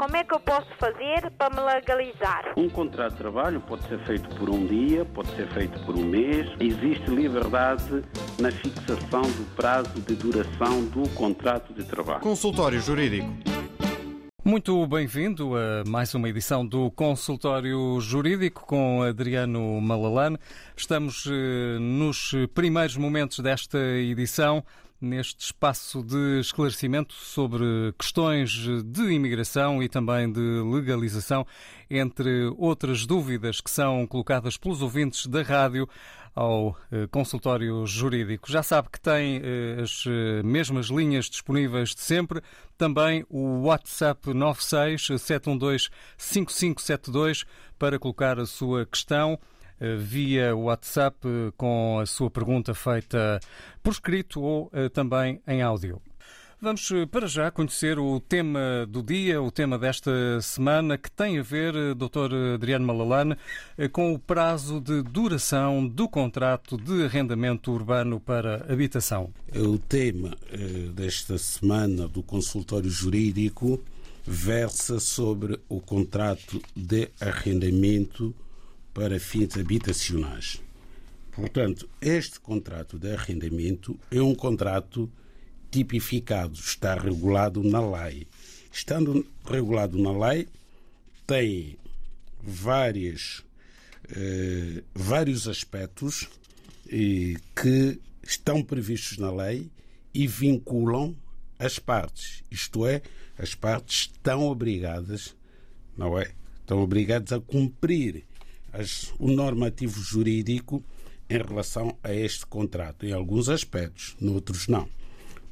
Como é que eu posso fazer para me legalizar? Um contrato de trabalho pode ser feito por um dia, pode ser feito por um mês. Existe liberdade na fixação do prazo de duração do contrato de trabalho. Consultório Jurídico. Muito bem-vindo a mais uma edição do Consultório Jurídico com Adriano Malalane. Estamos eh, nos primeiros momentos desta edição neste espaço de esclarecimento sobre questões de imigração e também de legalização, entre outras dúvidas que são colocadas pelos ouvintes da rádio ao eh, consultório jurídico. Já sabe que tem eh, as eh, mesmas linhas disponíveis de sempre, também o WhatsApp 96 712 5572 para colocar a sua questão. Eh, via WhatsApp eh, com a sua pergunta feita por escrito ou eh, também em áudio. Vamos para já conhecer o tema do dia, o tema desta semana, que tem a ver, Dr. Adriano Malalane, com o prazo de duração do contrato de arrendamento urbano para habitação. O tema desta semana do consultório jurídico versa sobre o contrato de arrendamento para fins habitacionais. Portanto, este contrato de arrendamento é um contrato tipificado, está regulado na lei. Estando regulado na lei, tem várias, eh, vários aspectos eh, que estão previstos na lei e vinculam as partes. Isto é, as partes estão obrigadas, não é? Estão obrigadas a cumprir as, o normativo jurídico em relação a este contrato, em alguns aspectos, noutros não.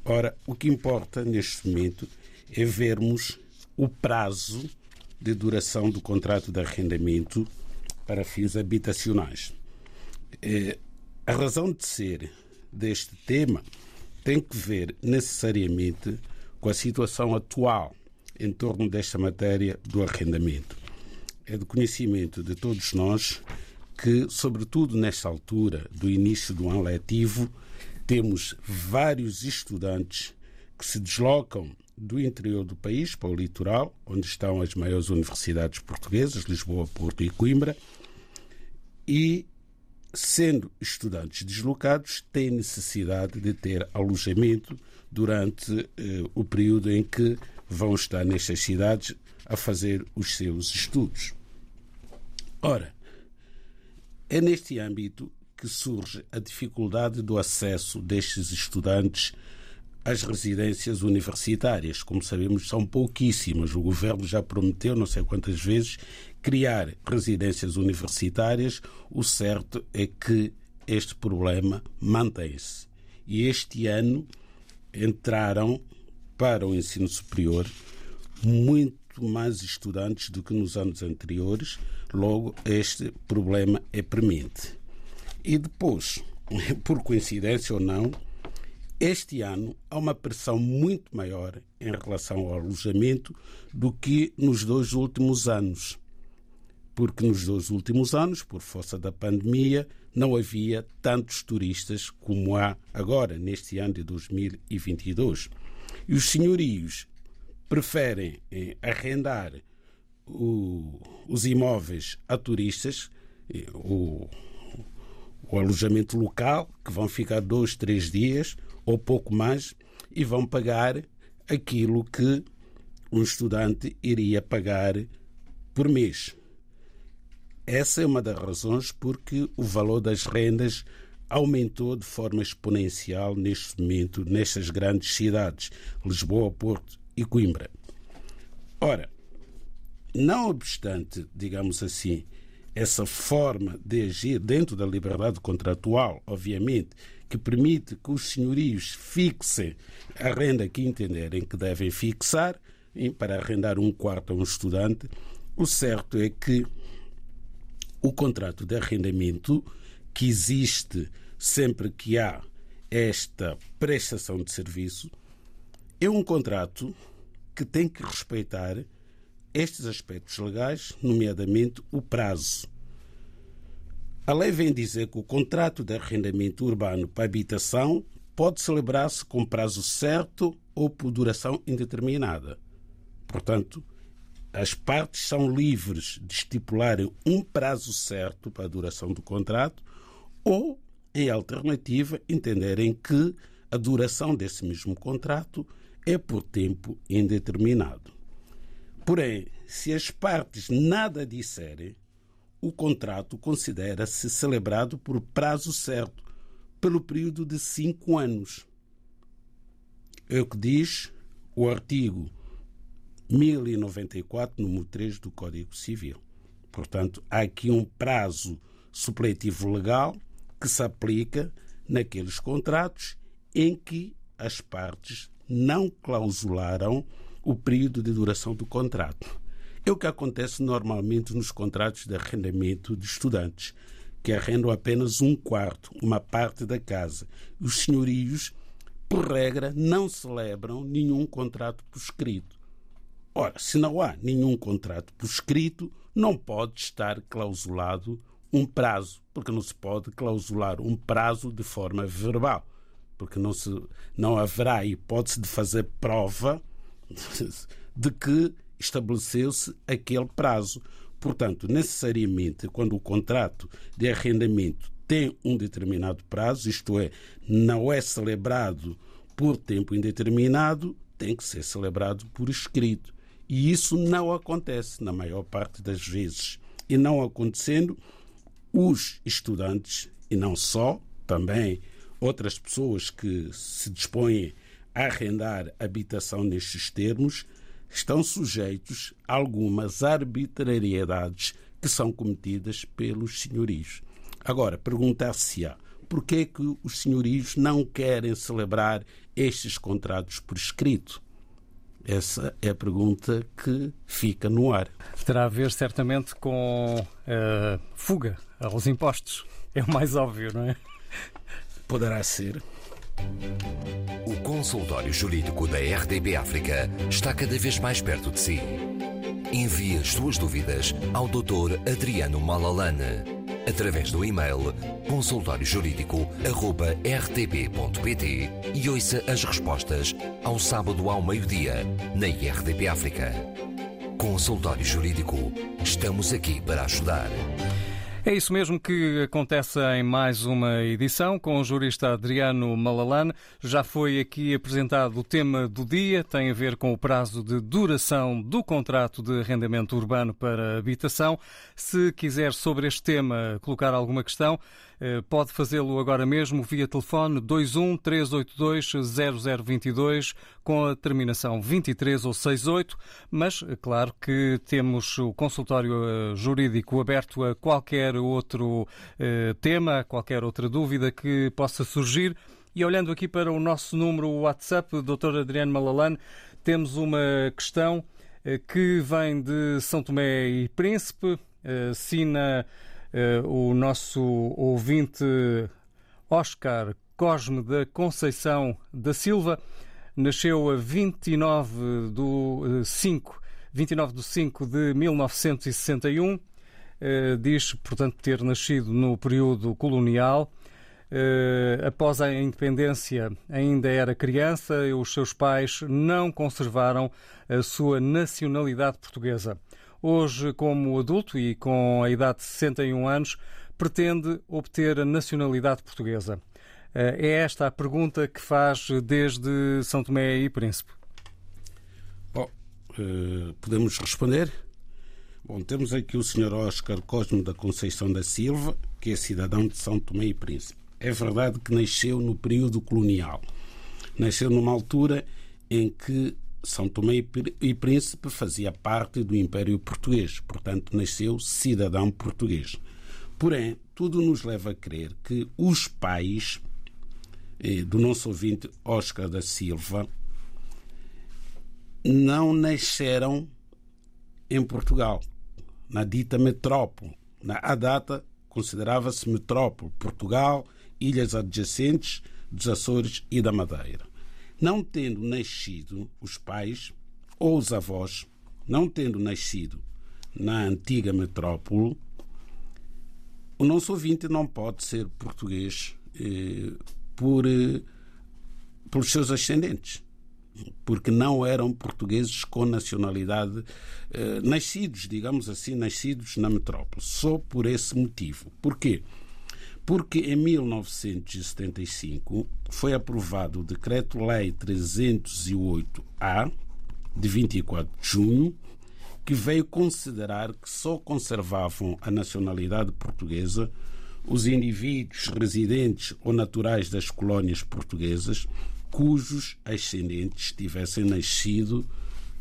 Ora, o que importa neste momento é vermos o prazo de duração do contrato de arrendamento para fins habitacionais. É, a razão de ser deste tema tem que ver necessariamente com a situação atual em torno desta matéria do arrendamento é de conhecimento de todos nós que, sobretudo nesta altura do início do ano letivo, temos vários estudantes que se deslocam do interior do país para o litoral, onde estão as maiores universidades portuguesas, Lisboa, Porto e Coimbra, e, sendo estudantes deslocados, têm necessidade de ter alojamento durante eh, o período em que vão estar nestas cidades a fazer os seus estudos. Ora, é neste âmbito que surge a dificuldade do acesso destes estudantes às residências universitárias. Como sabemos, são pouquíssimas. O governo já prometeu, não sei quantas vezes, criar residências universitárias. O certo é que este problema mantém-se. E este ano entraram para o ensino superior muito mais estudantes do que nos anos anteriores, logo este problema é premente. E depois, por coincidência ou não, este ano há uma pressão muito maior em relação ao alojamento do que nos dois últimos anos. Porque nos dois últimos anos, por força da pandemia, não havia tantos turistas como há agora, neste ano de 2022. E os senhorios preferem eh, arrendar o, os imóveis a turistas, o, o alojamento local, que vão ficar dois, três dias ou pouco mais, e vão pagar aquilo que um estudante iria pagar por mês. Essa é uma das razões porque o valor das rendas aumentou de forma exponencial neste momento nestas grandes cidades, Lisboa, Porto e Coimbra. Ora, não obstante, digamos assim, essa forma de agir dentro da liberdade contratual, obviamente, que permite que os senhorios fixem a renda que entenderem que devem fixar para arrendar um quarto a um estudante, o certo é que o contrato de arrendamento que existe sempre que há esta prestação de serviço é um contrato que tem que respeitar estes aspectos legais, nomeadamente o prazo. A lei vem dizer que o contrato de arrendamento urbano para habitação pode celebrar-se com prazo certo ou por duração indeterminada. Portanto, as partes são livres de estipularem um prazo certo para a duração do contrato ou, em alternativa, entenderem que a duração desse mesmo contrato é por tempo indeterminado. Porém, se as partes nada disserem, o contrato considera-se celebrado por prazo certo, pelo período de cinco anos. É o que diz o artigo 1094, número 3 do Código Civil. Portanto, há aqui um prazo supletivo legal que se aplica naqueles contratos em que as partes não clausularam o período de duração do contrato. É o que acontece normalmente nos contratos de arrendamento de estudantes, que arrendam apenas um quarto, uma parte da casa. Os senhorios, por regra, não celebram nenhum contrato por escrito. Ora, se não há nenhum contrato por escrito, não pode estar clausulado um prazo, porque não se pode clausular um prazo de forma verbal, porque não, se, não haverá hipótese de fazer prova de que estabeleceu-se aquele prazo. Portanto, necessariamente, quando o contrato de arrendamento tem um determinado prazo, isto é, não é celebrado por tempo indeterminado, tem que ser celebrado por escrito. E isso não acontece na maior parte das vezes. E não acontecendo, os estudantes, e não só, também outras pessoas que se dispõem a arrendar habitação nestes termos, estão sujeitos a algumas arbitrariedades que são cometidas pelos senhorios. Agora, perguntar-se-á por que, é que os senhorios não querem celebrar estes contratos por escrito? Essa é a pergunta que fica no ar. Terá a ver certamente com uh, fuga aos impostos. É o mais óbvio, não é? Poderá ser. O consultório jurídico da RDB África está cada vez mais perto de si. Envie as suas dúvidas ao Dr. Adriano Malalane através do e-mail consultóriojurídico.rtp.pt e ouça as respostas ao sábado ao meio-dia na RDP África. Consultório Jurídico. Estamos aqui para ajudar. É isso mesmo que acontece em mais uma edição com o jurista Adriano Malalane. Já foi aqui apresentado o tema do dia, tem a ver com o prazo de duração do contrato de arrendamento urbano para habitação. Se quiser sobre este tema colocar alguma questão, eh, pode fazê-lo agora mesmo via telefone 21 382 0022 com a terminação 23 ou 68, mas eh, claro que temos o consultório eh, jurídico aberto a qualquer outro tema, qualquer outra dúvida que possa surgir. E olhando aqui para o nosso número WhatsApp, Dr. Adriano Malalane, temos uma questão que vem de São Tomé e Príncipe, Sina eh, o nosso ouvinte Oscar Cosme da Conceição da Silva nasceu a 29 do 5, eh, 29 de 5 de 1961. Eh, diz, portanto, ter nascido no período colonial. Após a independência, ainda era criança e os seus pais não conservaram a sua nacionalidade portuguesa. Hoje, como adulto e com a idade de 61 anos, pretende obter a nacionalidade portuguesa. Eh, é esta a pergunta que faz desde São Tomé e Príncipe. Bom, eh, podemos responder? Bom, temos aqui o Sr. Oscar Cosmo da Conceição da Silva, que é cidadão de São Tomé e Príncipe. É verdade que nasceu no período colonial. Nasceu numa altura em que são Tomé e Príncipe fazia parte do Império Português, portanto, nasceu cidadão português. Porém, tudo nos leva a crer que os pais eh, do nosso ouvinte Oscar da Silva não nasceram em Portugal, na dita metrópole. Na a data considerava-se metrópole Portugal, ilhas adjacentes dos Açores e da Madeira não tendo nascido os pais ou os avós, não tendo nascido na antiga metrópole, o nosso ouvinte não pode ser português eh, por, eh, pelos seus ascendentes. Porque não eram portugueses com nacionalidade, eh, nascidos, digamos assim, nascidos na metrópole. Só por esse motivo. Porquê? Porque em 1975 foi aprovado o Decreto-Lei 308-A, de 24 de junho, que veio considerar que só conservavam a nacionalidade portuguesa os indivíduos residentes ou naturais das colónias portuguesas cujos ascendentes tivessem nascido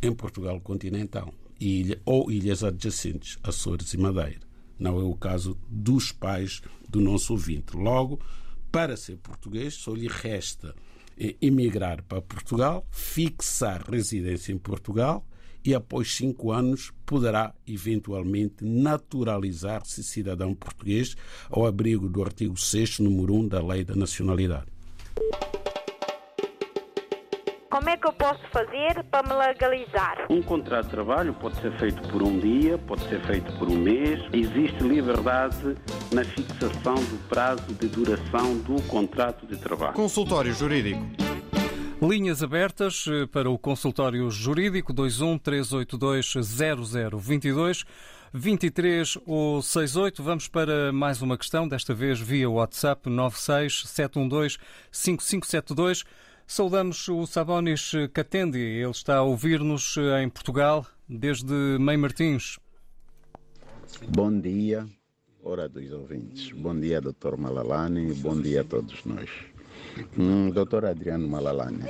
em Portugal continental ilha, ou ilhas adjacentes, Açores e Madeira. Não é o caso dos pais do nosso ouvinte. Logo, para ser português, só lhe resta emigrar para Portugal, fixar residência em Portugal e, após cinco anos, poderá eventualmente naturalizar-se cidadão português ao abrigo do artigo 6, número 1 da Lei da Nacionalidade. Como é que eu posso fazer para me legalizar? Um contrato de trabalho pode ser feito por um dia, pode ser feito por um mês. Existe liberdade na fixação do prazo de duração do contrato de trabalho. Consultório Jurídico. Linhas abertas eh, para o consultório jurídico 21 382 0022 23 ou 68. Vamos para mais uma questão, desta vez via WhatsApp 96 712 5572. Saudamos o Sabonis Catendi. Ele está a ouvir-nos em Portugal desde Mãe Martins. Bom dia, hora dos ouvintes. Bom dia, Dr. Malalani. Bom dia a todos nós. Hum, doutor Adriano Malalani,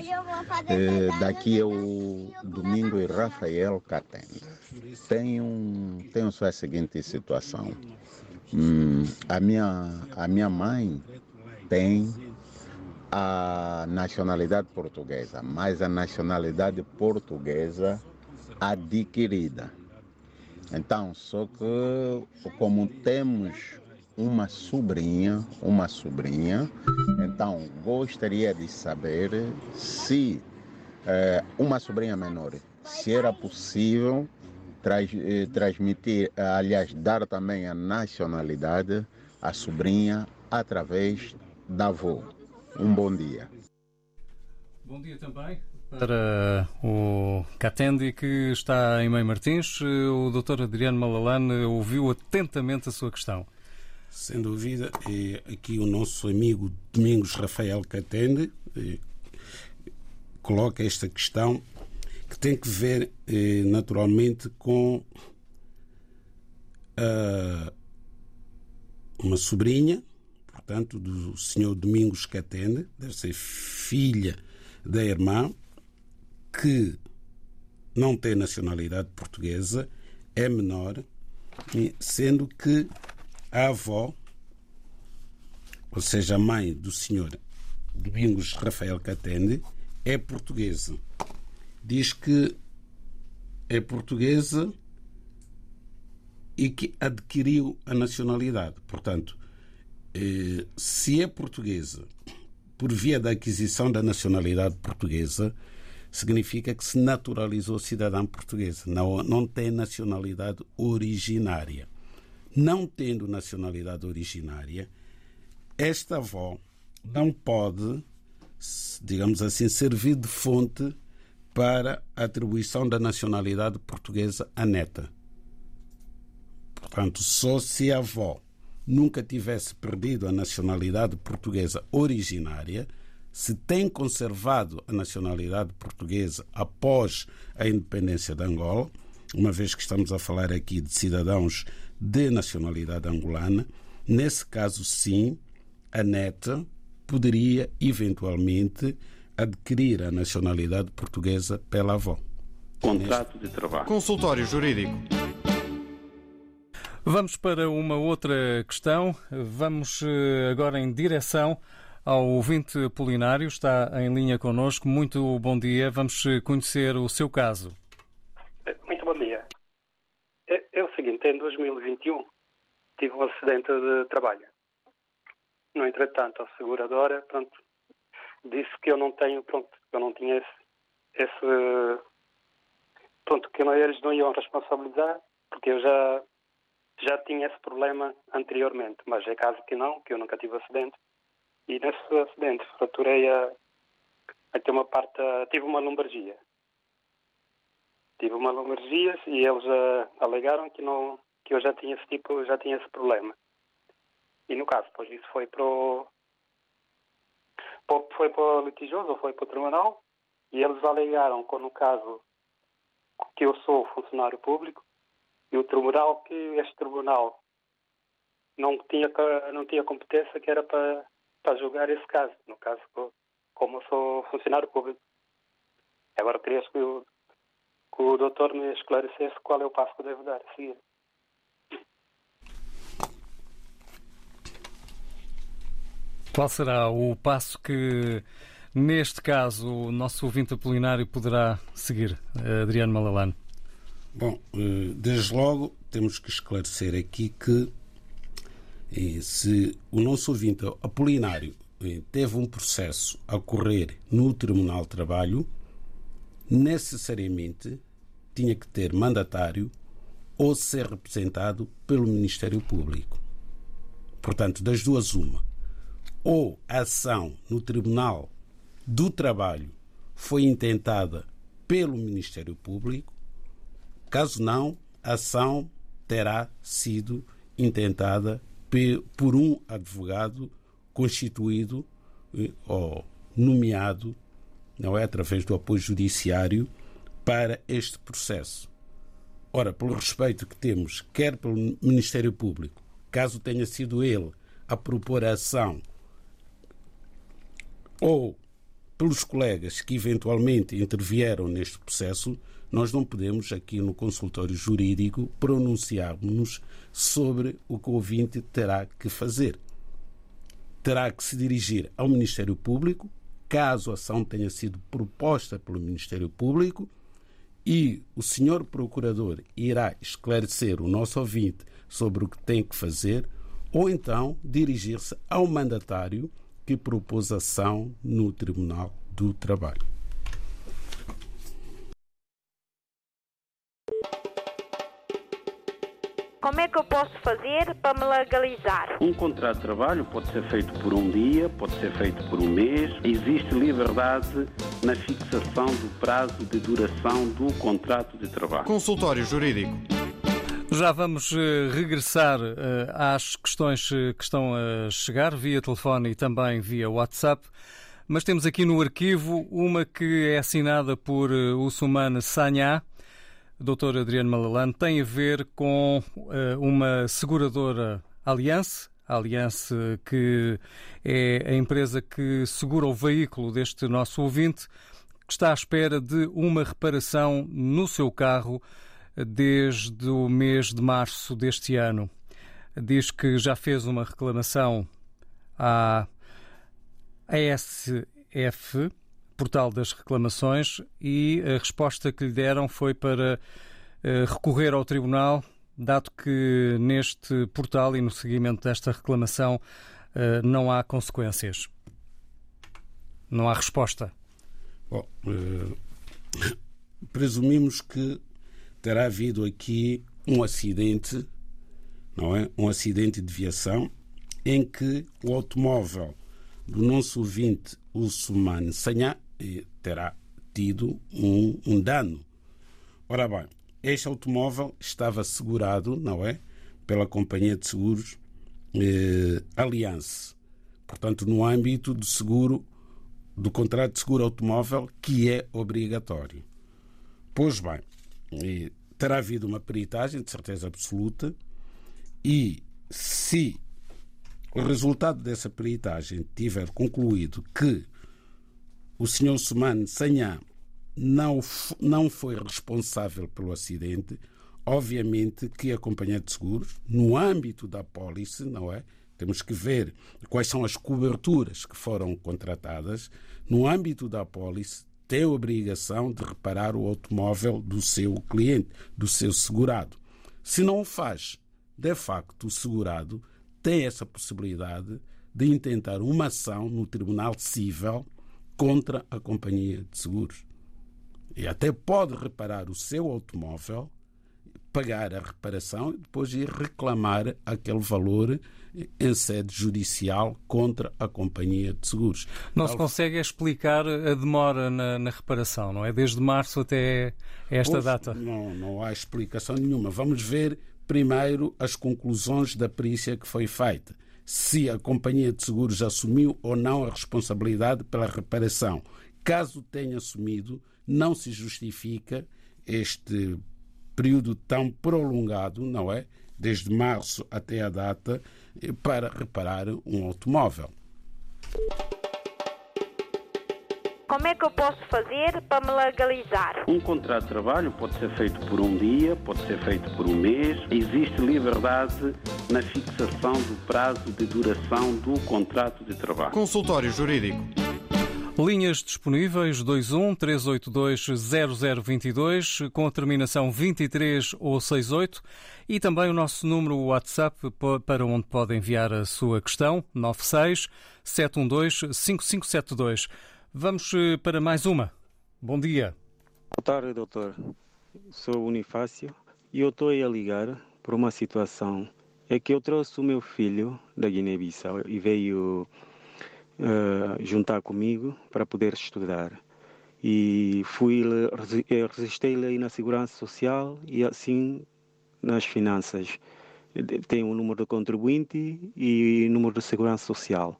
eh, daqui é o Domingo e Rafael Catende. Tenho, tenho só a seguinte situação. Hum, a, minha, a minha mãe tem a nacionalidade portuguesa, mas a nacionalidade portuguesa adquirida. Então, só que como temos uma sobrinha, uma sobrinha, então gostaria de saber se é, uma sobrinha menor, se era possível eh, transmitir, aliás, dar também a nacionalidade à sobrinha através da avó. Um bom dia. Bom dia também para o Catendi, que está em Mãe Martins. O Dr. Adriano Malalane ouviu atentamente a sua questão. Sem dúvida, é aqui o nosso amigo Domingos Rafael Catende é, coloca esta questão que tem que ver é, naturalmente com uh, uma sobrinha portanto, do senhor Domingos Catende, deve ser filha da irmã, que não tem nacionalidade portuguesa, é menor, sendo que a avó, ou seja, a mãe do senhor Domingos Rafael Catende, é portuguesa. Diz que é portuguesa e que adquiriu a nacionalidade. Portanto, se é portuguesa por via da aquisição da nacionalidade portuguesa, significa que se naturalizou cidadã portuguesa, não, não tem nacionalidade originária. Não tendo nacionalidade originária, esta avó não pode, digamos assim, servir de fonte para a atribuição da nacionalidade portuguesa à neta. Portanto, só se a avó nunca tivesse perdido a nacionalidade portuguesa originária, se tem conservado a nacionalidade portuguesa após a independência de Angola, uma vez que estamos a falar aqui de cidadãos de nacionalidade angolana, nesse caso sim, a neta poderia eventualmente adquirir a nacionalidade portuguesa pela avó. Contrato de trabalho. Consultório Jurídico. Vamos para uma outra questão. Vamos eh, agora em direção ao ouvinte Polinário. Está em linha connosco. Muito bom dia. Vamos eh, conhecer o seu caso. Muito bom dia. É, é o seguinte, em 2021 tive um acidente de trabalho. No entretanto, a seguradora, pronto, disse que eu não tenho, pronto, eu não tinha esse, esse pronto, que eles não iam responsabilizar, porque eu já já tinha esse problema anteriormente, mas é caso que não, que eu nunca tive acidente. E nesse acidente fraturei a, Até uma parte, tive uma lombardia. Tive uma lombardia e eles uh, alegaram que não que eu já tinha esse tipo, já tinha esse problema. E no caso, depois isso foi para o, foi para o litigioso, foi para o tribunal, e eles alegaram que no caso que eu sou funcionário público e o tribunal que este tribunal não tinha não tinha competência que era para para julgar esse caso, no caso como sou funcionário público. Agora queria que o, que o doutor me esclarecesse qual é o passo que devo dar a seguir. Qual será o passo que, neste caso, o nosso ouvinte apolinário poderá seguir, Adriano Malalano? Bom, eh, desde logo temos que esclarecer aqui que eh, se o nosso ouvinte apolinário eh, teve um processo a correr no Tribunal de Trabalho, necessariamente tinha que ter mandatário ou ser representado pelo Ministério Público. Portanto, das duas, uma ou a ação no Tribunal do Trabalho foi intentada pelo Ministério Público, caso não, a ação terá sido intentada por um advogado constituído eh, ou nomeado, não é através do apoio judiciário para este processo. Ora, pelo respeito que temos, quer pelo Ministério Público, caso tenha sido ele a propor a ação ou pelos colegas que eventualmente intervieram neste processo, nós não podemos aqui no consultório jurídico pronunciarmos sobre o que o ouvinte terá que fazer. Terá que se dirigir ao Ministério Público, caso a ação tenha sido proposta pelo Ministério Público, e o senhor procurador irá esclarecer o nosso ouvinte sobre o que tem que fazer, ou então dirigir-se ao mandatário que propôs ação no Tribunal do Trabalho. Como é que eu posso fazer para me legalizar? Um contrato de trabalho pode ser feito por um dia, pode ser feito por um mês. Existe liberdade na fixação do prazo de duração do contrato de trabalho. Consultório Jurídico. Já vamos eh, regressar eh, às questões eh, que estão a chegar via telefone e também via WhatsApp. Mas temos aqui no arquivo uma que é assinada por Usumane Sanhá, Dr. Adriano Malalane, tem a ver com uma seguradora Allianz, a Allianz que é a empresa que segura o veículo deste nosso ouvinte, que está à espera de uma reparação no seu carro desde o mês de março deste ano. Diz que já fez uma reclamação à ASF, Portal das Reclamações, e a resposta que lhe deram foi para eh, recorrer ao Tribunal, dado que neste portal e no seguimento desta reclamação eh, não há consequências. Não há resposta. Bom, uh, presumimos que terá havido aqui um acidente, não é? Um acidente de viação em que o automóvel do nosso ouvinte Usman Sanha eh, terá tido um, um dano. Ora bem, este automóvel estava segurado, não é? Pela companhia de seguros eh, Allianz. Portanto, no âmbito do seguro, do contrato de seguro automóvel, que é obrigatório. Pois bem, terá havido uma peritagem, de certeza absoluta, e se o resultado dessa peritagem tiver concluído que o Sr. Sumane Sanhã não, não foi responsável pelo acidente, obviamente que a companhia de seguros, no âmbito da pólice, não é? Temos que ver quais são as coberturas que foram contratadas. No âmbito da pólice, tem a obrigação de reparar o automóvel do seu cliente, do seu segurado. Se não o faz, de facto, o segurado tem essa possibilidade de intentar uma ação no Tribunal Civil contra a companhia de seguros. E até pode reparar o seu automóvel pagar a reparação e depois ir reclamar aquele valor em sede judicial contra a companhia de seguros. Não se consegue explicar a demora na, na, reparação, não é? Desde março até esta pois, data. Não, não há explicação nenhuma. Vamos ver primeiro as conclusões da perícia que foi feita. Se a companhia de seguros assumiu ou não a responsabilidade pela reparação. Caso tenha assumido, não se justifica este período tão prolongado, não é? Desde março até a data, para reparar um automóvel. Como é que eu posso fazer para me legalizar? Um contrato de trabalho pode ser feito por um dia, pode ser feito por um mês. Existe liberdade na fixação do prazo de duração do contrato de trabalho. Consultório Jurídico. Linhas disponíveis 21 382 0022 com a terminação 23 ou 68 e também o nosso número WhatsApp para onde pode enviar a sua questão 96 712 5572. Vamos eh, para mais uma. Bom dia. Boa tarde, doutor. Sou Unifácio e eu estou a ligar por uma situação. É que eu trouxe o meu filho da Guiné-Bissau e veio uh, juntar comigo para poder estudar. E fui eh, resisti-lhe aí na segurança social e assim nas finanças. Tem o número de contribuinte e número de segurança social.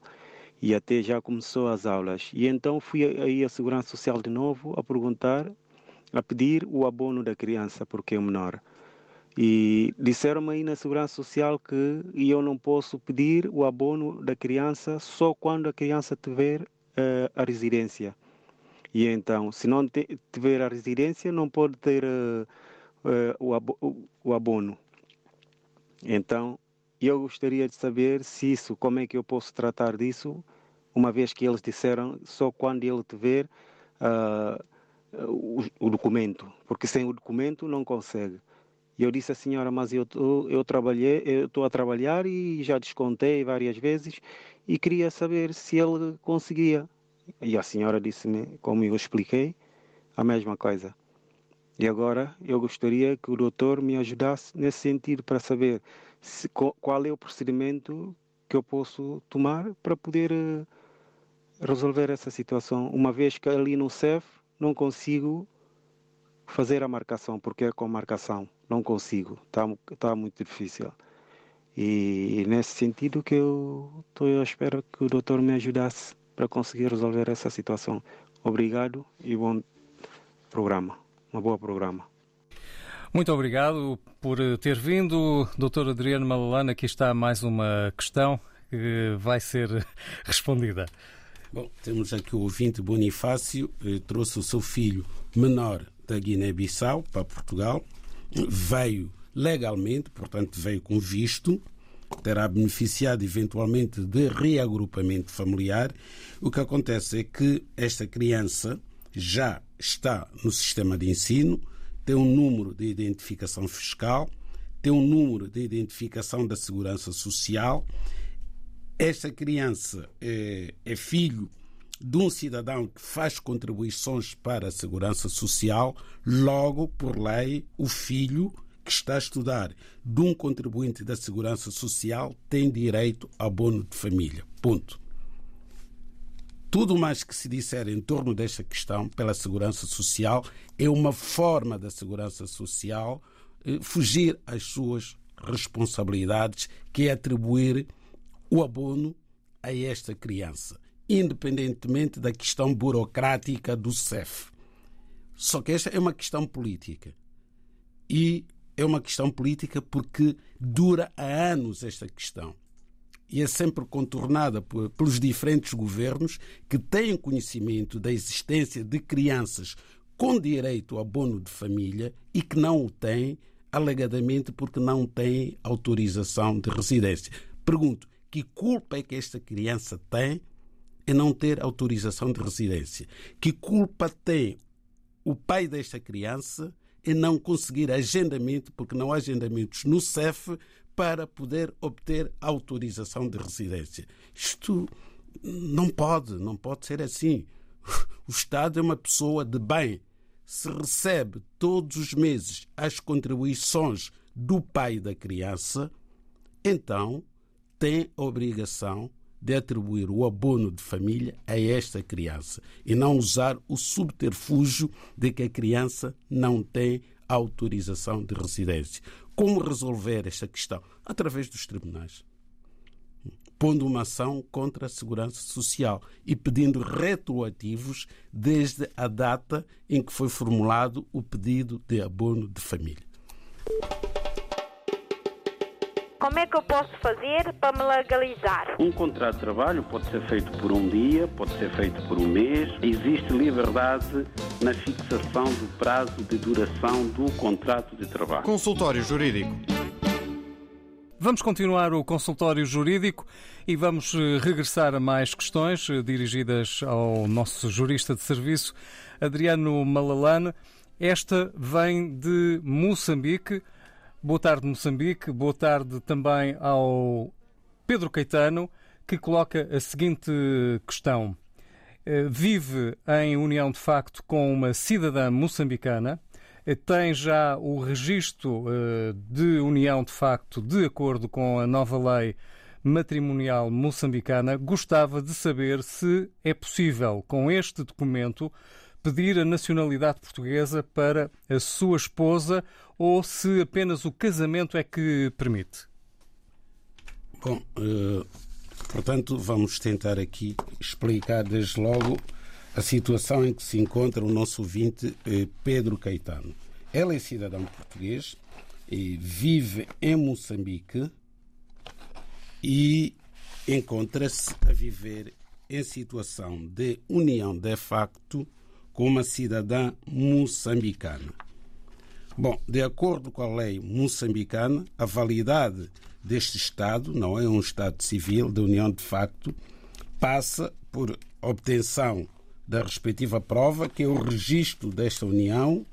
E até já começou as aulas. E então fui aí à segurança social de novo a perguntar, a pedir o abono da criança porque é menor. E disseram-me aí na Segurança Social que eu não posso pedir o abono da criança só quando a criança tiver uh, a residência. E então, se não tiver a residência, não pode ter uh, uh, o, abono. Então, eu gostaria de saber se isso, como é que eu posso tratar disso, uma vez que eles disseram só quando ele tiver o, o documento, porque sem o documento não consegue. E eu disse à senhora, mas eu, eu trabalhei, eu estou a trabalhar e já descontei várias vezes e queria saber se ele conseguia. E a senhora disse-me, como eu expliquei, a mesma coisa. E agora eu gostaria que o doutor me ajudasse nesse sentido para saber se, qual é o procedimento que eu posso tomar para poder uh, resolver essa situação, uma vez que ali no CEF não consigo fazer a marcação, porque é com marcação não consigo, está tá muito difícil. E nesse sentido que eu estou à espera que o doutor me ajudasse para conseguir resolver essa situação. Obrigado e bom programa. Um bom programa. Muito obrigado por ter vindo. Doutor Adriano Malalana, aqui está mais uma questão que vai ser respondida. Bom, temos aqui o ouvinte Bonifácio, eh, trouxe o seu filho menor da Guiné-Bissau para Portugal veio legalmente, portanto, veio com visto, terá beneficiado eventualmente de reagrupamento familiar. O que acontece é que esta criança já está no sistema de ensino, tem um número de identificação fiscal, tem um número de identificação da segurança social. Esta criança é, é filho de um cidadão que faz contribuições para a segurança social, logo, por lei, o filho que está a estudar de um contribuinte da segurança social tem direito a abono de família. Ponto. Tudo mais que se disser em torno desta questão pela segurança social é uma forma da segurança social eh, fugir às suas responsabilidades, que é atribuir o abono a esta criança independentemente da questão burocrática do CEF. Só que esta é uma questão política. E é uma questão política porque dura há anos esta questão. E é sempre contornada pelos diferentes governos que têm conhecimento da existência de crianças com direito ao abono de família e que não o têm, alegadamente porque não têm autorização de residência. Pergunto, que culpa é que esta criança tem é não ter autorização de residência. Que culpa tem o pai desta criança em não conseguir agendamento, porque não há agendamentos no CEF, para poder obter autorização de residência? Isto não pode, não pode ser assim. O Estado é uma pessoa de bem. se recebe todos os meses as contribuições do pai da criança, então tem a obrigação de atribuir o abono de família a esta criança e não usar o subterfúgio de que a criança não tem autorização de residência. Como resolver esta questão? Através dos tribunais. Pondo uma ação contra a segurança social e pedindo retroativos desde a data em que foi formulado o pedido de abono de família. Como é que eu posso fazer para me legalizar? Um contrato de trabalho pode ser feito por um dia, pode ser feito por um mês. Existe liberdade na fixação do prazo de duração do contrato de trabalho. Consultório Jurídico. Vamos continuar o consultório jurídico e vamos eh, regressar a mais questões eh, dirigidas ao nosso jurista de serviço, Adriano Malalane. Esta vem de Moçambique. Boa tarde, Moçambique. Boa tarde também ao Pedro Caetano, que coloca a seguinte questão. Eh, vive em união de facto com uma cidadã moçambicana, eh, tem já o registro eh, de união de facto de acordo com a nova lei matrimonial moçambicana. Gostava de saber se é possível, com este documento, pedir a nacionalidade portuguesa para a sua esposa ou se apenas o casamento é que permite? Bom, uh, portanto, vamos tentar aqui explicar desde logo a situação em que se encontra o nosso ouvinte uh, Pedro Caetano. Ela é cidadão português e vive em Moçambique e encontra-se a viver em situação de união de facto com uma cidadã moçambicana. Bom, de acordo com a lei moçambicana, a validade deste Estado, não é um Estado civil de união de facto, passa por obtenção da respectiva prova, que é o registro desta união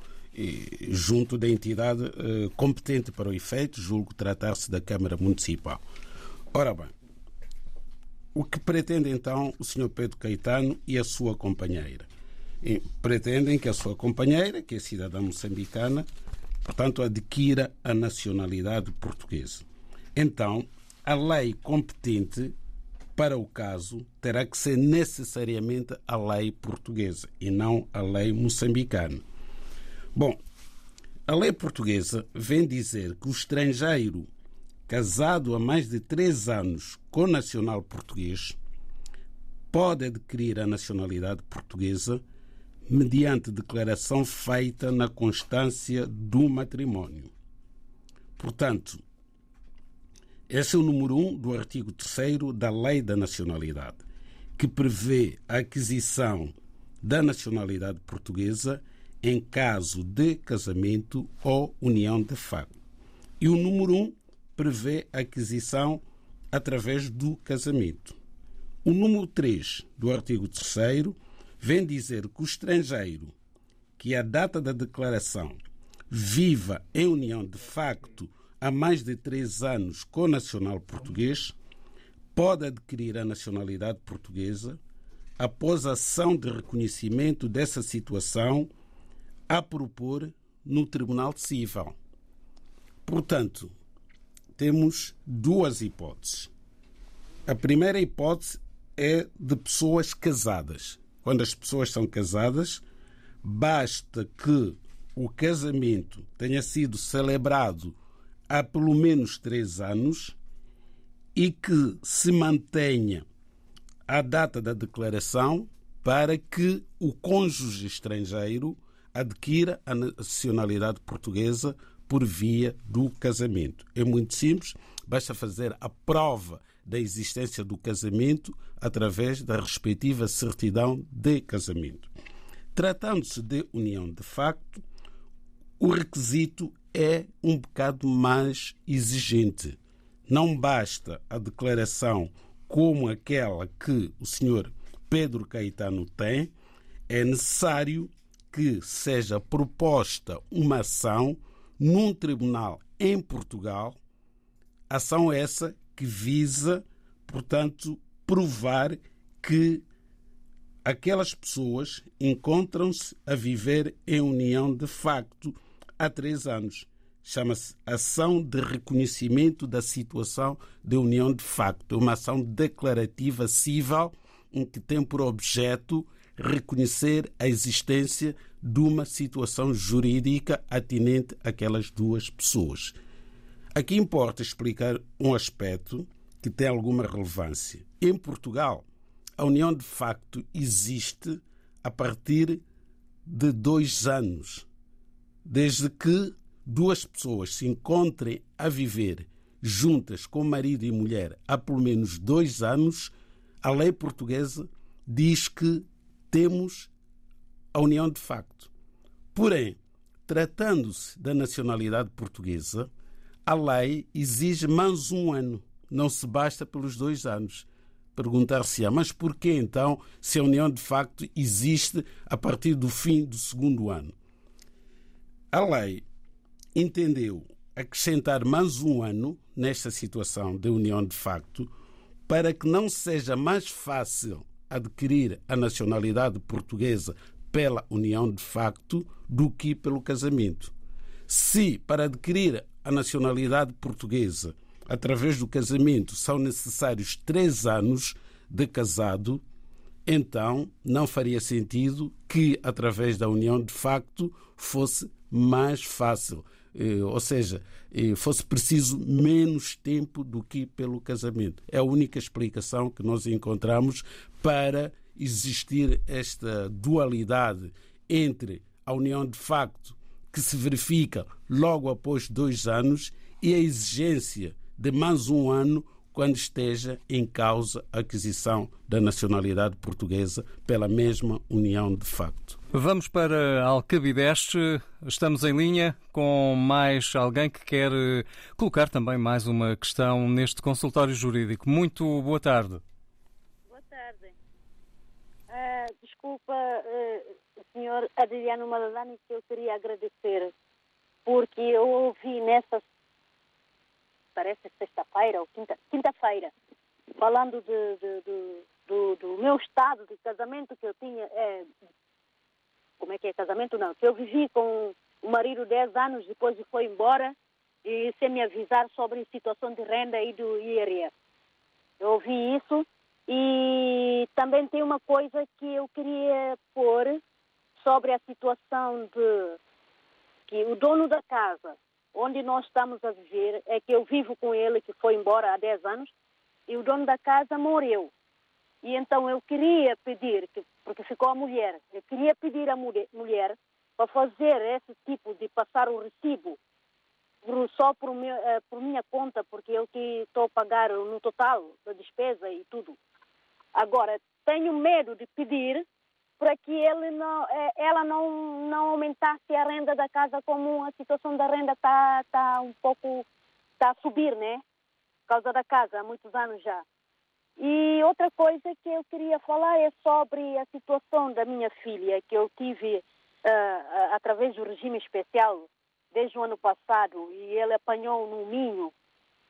junto da entidade eh, competente para o efeito, julgo tratar-se da Câmara Municipal. Ora bem, o que pretende então o Sr. Pedro Caetano e a sua companheira? Pretendem que a sua companheira, que é cidadã moçambicana, portanto, adquira a nacionalidade portuguesa. Então, a lei competente para o caso terá que ser necessariamente a lei portuguesa e não a lei moçambicana. Bom, a lei portuguesa vem dizer que o estrangeiro casado há mais de três anos com nacional português pode adquirir a nacionalidade portuguesa mediante declaração feita na constância do matrimónio. Portanto, esse é o número 1 um do artigo 3 da Lei da Nacionalidade, que prevê a aquisição da nacionalidade portuguesa em caso de casamento ou união de facto. E o número 1 um prevê a aquisição através do casamento. O número 3 do artigo 3 vem dizer que o estrangeiro que a data da declaração viva em união de facto há mais de três anos com nacional português pode adquirir a nacionalidade portuguesa após a ação de reconhecimento dessa situação a propor no Tribunal Civil. Portanto, temos duas hipóteses. A primeira hipótese é de pessoas casadas quando as pessoas são casadas, basta que o casamento tenha sido celebrado há pelo menos três anos e que se mantenha a data da declaração para que o cônjuge estrangeiro adquira a nacionalidade portuguesa por via do casamento. É muito simples, basta fazer a prova da existência do casamento através da respectiva certidão de casamento. Tratando-se de união de facto, o requisito é um bocado mais exigente. Não basta a declaração como aquela que o senhor Pedro Caetano tem, é necessário que seja proposta uma ação num tribunal em Portugal, ação essa que visa, portanto, provar que aquelas pessoas encontram-se a viver em união de facto há três anos. Chama-se Ação de Reconhecimento da Situação de União de Facto. É uma ação declarativa civil em que tem por objeto reconhecer a existência de uma situação jurídica atinente àquelas duas pessoas. Aqui importa explicar um aspecto que tem alguma relevância. Em Portugal, a união de facto existe a partir de dois anos, desde que duas pessoas se encontrem a viver juntas com marido e mulher há pelo menos dois anos, a lei portuguesa diz que temos a união de facto. Porém, tratando-se da nacionalidade portuguesa, a lei exige mais um ano, não se basta pelos dois anos. Perguntar-se-á, mas por que então, se a união de facto existe a partir do fim do segundo ano? A lei entendeu acrescentar mais um ano nesta situação de união de facto para que não seja mais fácil adquirir a nacionalidade portuguesa pela união de facto do que pelo casamento. Se para adquirir a nacionalidade portuguesa através do casamento são necessários três anos de casado, então não faria sentido que, através da união de facto, fosse mais fácil. Eh, ou seja, eh, fosse preciso menos tempo do que pelo casamento. É a única explicação que nós encontramos para existir esta dualidade entre a união de facto, que se verifica logo após dois anos, e a exigência de mais um ano quando esteja em causa a aquisição da nacionalidade portuguesa pela mesma união de facto. Vamos para Alcabideste. Estamos em linha com mais alguém que quer eh, colocar também mais uma questão neste consultório jurídico. Muito boa tarde. Boa tarde. Uh, desculpa, uh, senhor Adriano Malalani, que eu queria agradecer, porque eu ouvi nessa parece sexta-feira ou quinta-feira, falando de, de, de, do, do, meu estado de casamento que eu tinha, é, como é que é casamento não, que eu vivi com o marido 10 anos, depois foi embora e sem me avisar sobre a situação de renda e do IRS. Eu ouvi isso e também tem uma coisa que eu queria pôr sobre a situação de que o dono da casa onde nós estamos a viver é que eu vivo com ele, que foi embora há 10 anos, e o dono da casa morreu. E então eu queria pedir, porque ficou a mulher, eu queria pedir à mulher para fazer esse tipo de passar o recibo só por, meu, eh, por minha conta, porque eu que estou a pagar no total da despesa e tudo. Agora, tenho medo de pedir para que ele não, é, ela não, não aumentasse a renda da casa como a situação da renda está tá um pouco está a subir, né? Por causa da casa, há muitos anos já. E outra coisa que eu queria falar é sobre a situação da minha filha, que eu tive uh, através do regime especial desde o ano passado, e ele apanhou no Minho,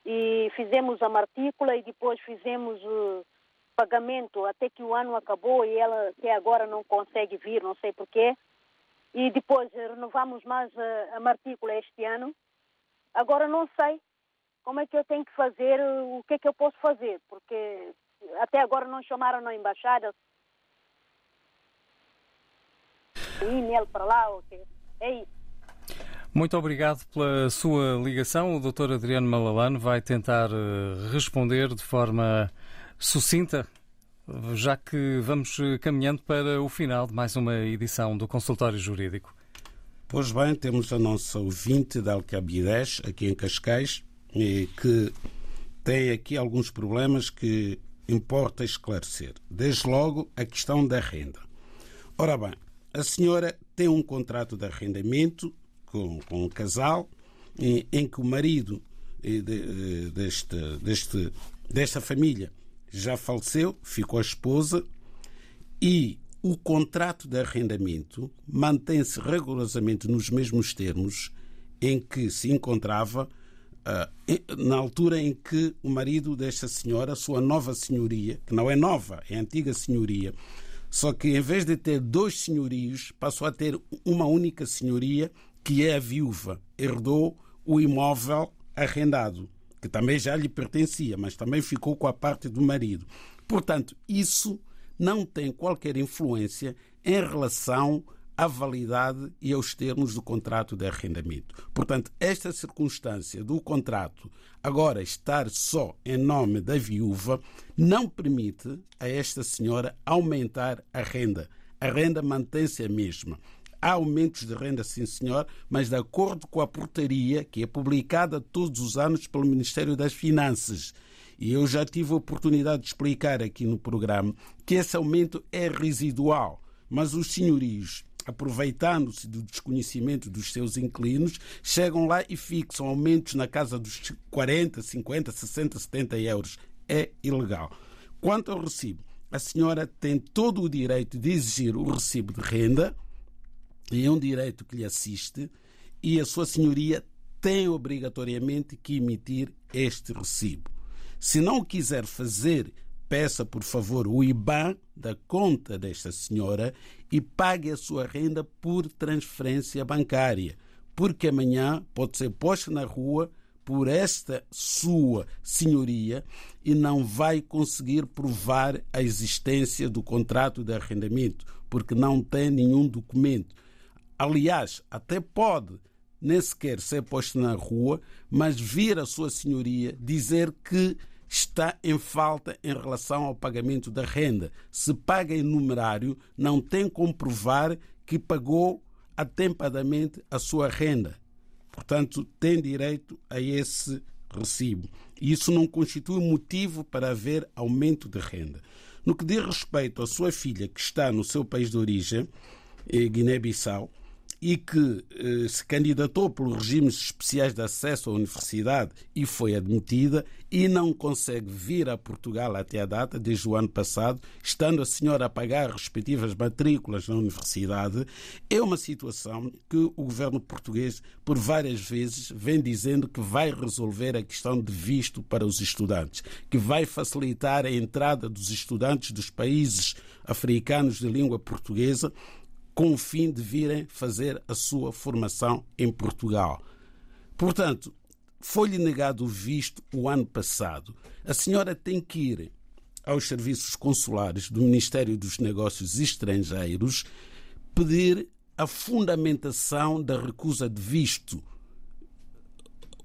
e fizemos a martícula e depois fizemos uh, pagamento até que o ano acabou e ela até agora não consegue vir, não sei porquê. E depois renovamos mais a, a matrícula este ano. Agora não sei como é que eu tenho que fazer, o que é que eu posso fazer, porque até agora não chamaram na embaixada. E-mail para lá, ok. É isso. Muito obrigado pela sua ligação. O Dr. Adriano Malalano vai tentar eh, responder de forma sucinta, já que vamos caminhando para o final de mais uma edição do Consultório Jurídico. Pois bem, temos a nossa ouvinte da Alcabidez, aqui em Cascais, que tem aqui alguns problemas que importa esclarecer. Desde logo, a questão da renda. Ora bem, a senhora tem um contrato de arrendamento com, com um casal em, em que o marido eh, eh, deste, deste, desta família já faleceu, ficou a esposa e o contrato de arrendamento mantém-se rigorosamente nos mesmos termos em que se encontrava uh, na altura em que o marido desta senhora, sua nova senhoria, que não é nova, é antiga senhoria, Só que em vez de ter dois senhorios, passou a ter uma única senhoria, que é a viúva. Herdou o imóvel arrendado, que também já lhe pertencia, mas também ficou com a parte do marido. Portanto, isso não tem qualquer influência em relação à validade e aos termos do contrato de arrendamento. Portanto, esta circunstância do contrato agora estar só em nome da viúva não permite a esta senhora aumentar a renda. A renda mantém-se a mesma. Há aumentos de renda, sim, senhor, mas de acordo com a portaria que é publicada todos os anos pelo Ministério das Finanças. E eu já tive a oportunidade de explicar aqui no programa que esse aumento é residual, mas os senhorios aproveitando-se do desconhecimento dos seus inquilinos, chegam lá e fixam aumentos na casa dos 40, 50, 60, 70 euros. É ilegal. Quanto ao recibo, a senhora tem todo o direito de exigir o recibo de renda, é um direito que lhe assiste, e a sua senhoria tem obrigatoriamente que emitir este recibo. Se não o quiser fazer, peça por favor o IBAN da conta desta senhora e pague a sua renda por transferência bancária, porque amanhã pode ser posta na rua por esta sua senhoria e não vai conseguir provar a existência do contrato de arrendamento, porque não tem nenhum documento. Aliás, até pode nem sequer ser posto na rua, mas vir a sua senhoria dizer que está em falta em relação ao pagamento da renda. Se paga em numerário, não tem como provar que pagou atempadamente a sua renda. Portanto, tem direito a esse recibo. Isso não constitui motivo para haver aumento de renda. No que diz respeito à sua filha que está no seu país de origem, Guiné-Bissau, e que eh, se candidatou pelos regimes especiais de acesso à universidade e foi admitida e não consegue vir a Portugal até a data, desde o ano passado, estando a senhora a pagar respectivas matrículas na universidade, é uma situação que o governo português, por várias vezes, vem dizendo que vai resolver a questão de visto para os estudantes, que vai facilitar a entrada dos estudantes dos países africanos de língua portuguesa com o fim de virem fazer a sua formação em Portugal. Portanto, foi-lhe negado o visto o ano passado. A senhora tem que ir aos serviços consulares do Ministério dos Negócios Estrangeiros pedir a fundamentação da recusa de visto.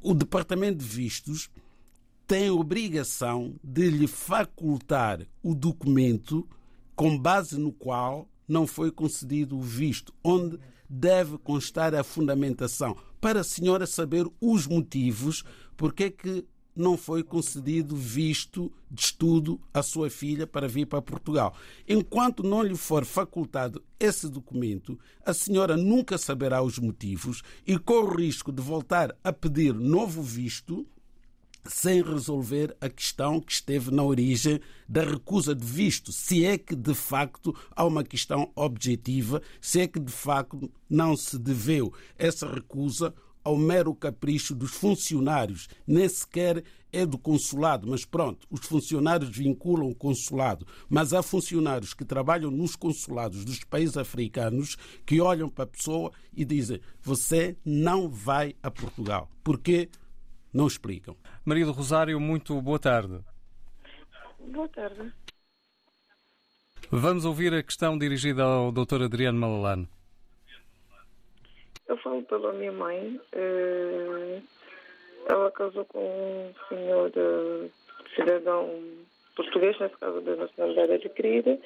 O Departamento de Vistos tem a obrigação de lhe facultar o documento com base no qual não foi concedido o visto, onde deve constar a fundamentação, para a senhora saber os motivos porque é que não foi concedido visto de estudo à sua filha para vir para Portugal. Enquanto não lhe for facultado esse documento, a senhora nunca saberá os motivos e corre o risco de voltar a pedir novo visto sem resolver a questão que esteve na origem da recusa de visto, se é que de facto há uma questão objetiva, se é que de facto não se deveu essa recusa ao mero capricho dos funcionários, nem sequer é do consulado, mas pronto, os funcionários vinculam o consulado, mas há funcionários que trabalham nos consulados dos países africanos que olham para a pessoa e dizem: Você não vai a Portugal. Porquê? Não explicam. Maria do Rosário, muito boa tarde. Boa tarde. Vamos ouvir a questão dirigida ao Dr. Adriano Malalane. Eu falo pela minha mãe. Eh, ela casou com um senhor cidadão português, nesse caso da nacionalidade adquirida,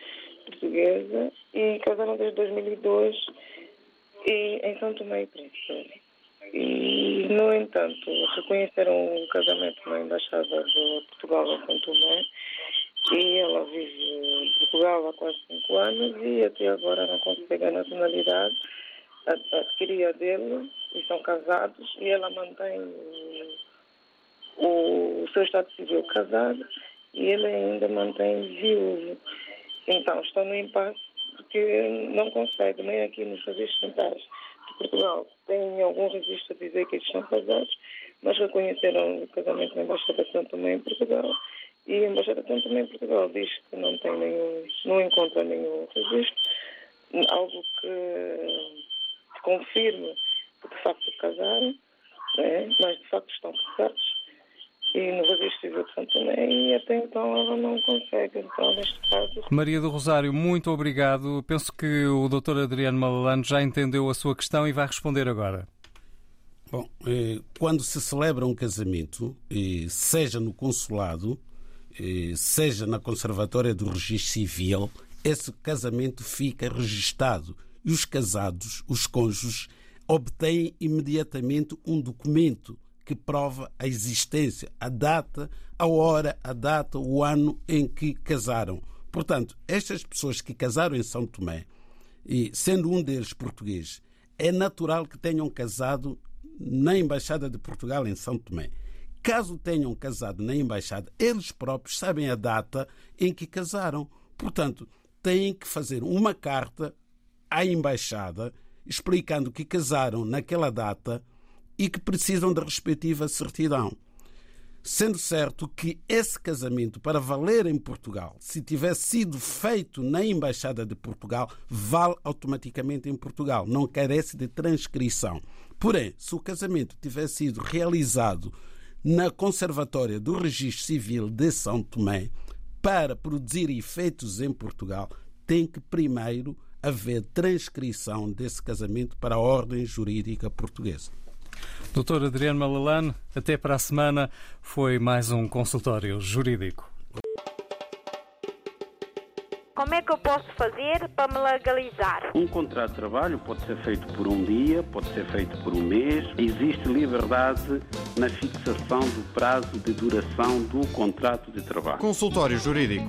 portuguesa, e casaram desde 2002 e em São Tomé e Príncipe. E, no entanto, reconheceram o casamento na Embaixada de Portugal São Tomé e ela vive em Portugal há quase cinco anos e até agora não consegue a nacionalidade, adquirir a dele e são casados e ela mantém o, o seu estado civil casado e ele ainda mantém viúvo. Então estão no impasse porque não consegue nem aqui nos registros centrais Portugal. Tem algum registro a dizer que eles são casados, mas reconheceram o casamento na Embaixada São Tomé em Portugal. E a Embaixada São Tomé em Portugal diz que não tem nenhum, não encontra nenhum registro, algo que, que confirme que de facto casaram, né? mas de facto estão casados e no registro civil de Tomé e até então ela não consegue. Então, neste caso. Maria do Rosário, muito obrigado. Penso que o Dr. Adriano Malalano já entendeu a sua questão e vai responder agora. Bom, eh, quando se celebra um casamento, eh, seja no consulado, eh, seja na conservatória do registro civil, esse casamento fica registado e os casados, os cônjuges, obtêm imediatamente um documento que prova a existência, a data, a hora, a data, o ano em que casaram. Portanto, estas pessoas que casaram em São Tomé, e sendo um deles português, é natural que tenham casado na Embaixada de Portugal em São Tomé. Caso tenham casado na Embaixada, eles próprios sabem a data em que casaram. Portanto, têm que fazer uma carta à Embaixada explicando que casaram naquela data e que precisam da respectiva certidão. Sendo certo que esse casamento, para valer em Portugal, se tivesse sido feito na Embaixada de Portugal, vale automaticamente em Portugal, não carece de transcrição. Porém, se o casamento tivesse sido realizado na Conservatória do Registro Civil de São Tomé, para produzir efeitos em Portugal, tem que primeiro haver transcrição desse casamento para a ordem jurídica portuguesa. Doutor Adriano Malalane, até para a semana. Foi mais um consultório jurídico. Como é que eu posso fazer para me legalizar? Um contrato de trabalho pode ser feito por um dia, pode ser feito por um mês. Existe liberdade na fixação do prazo de duração do contrato de trabalho. Consultório Jurídico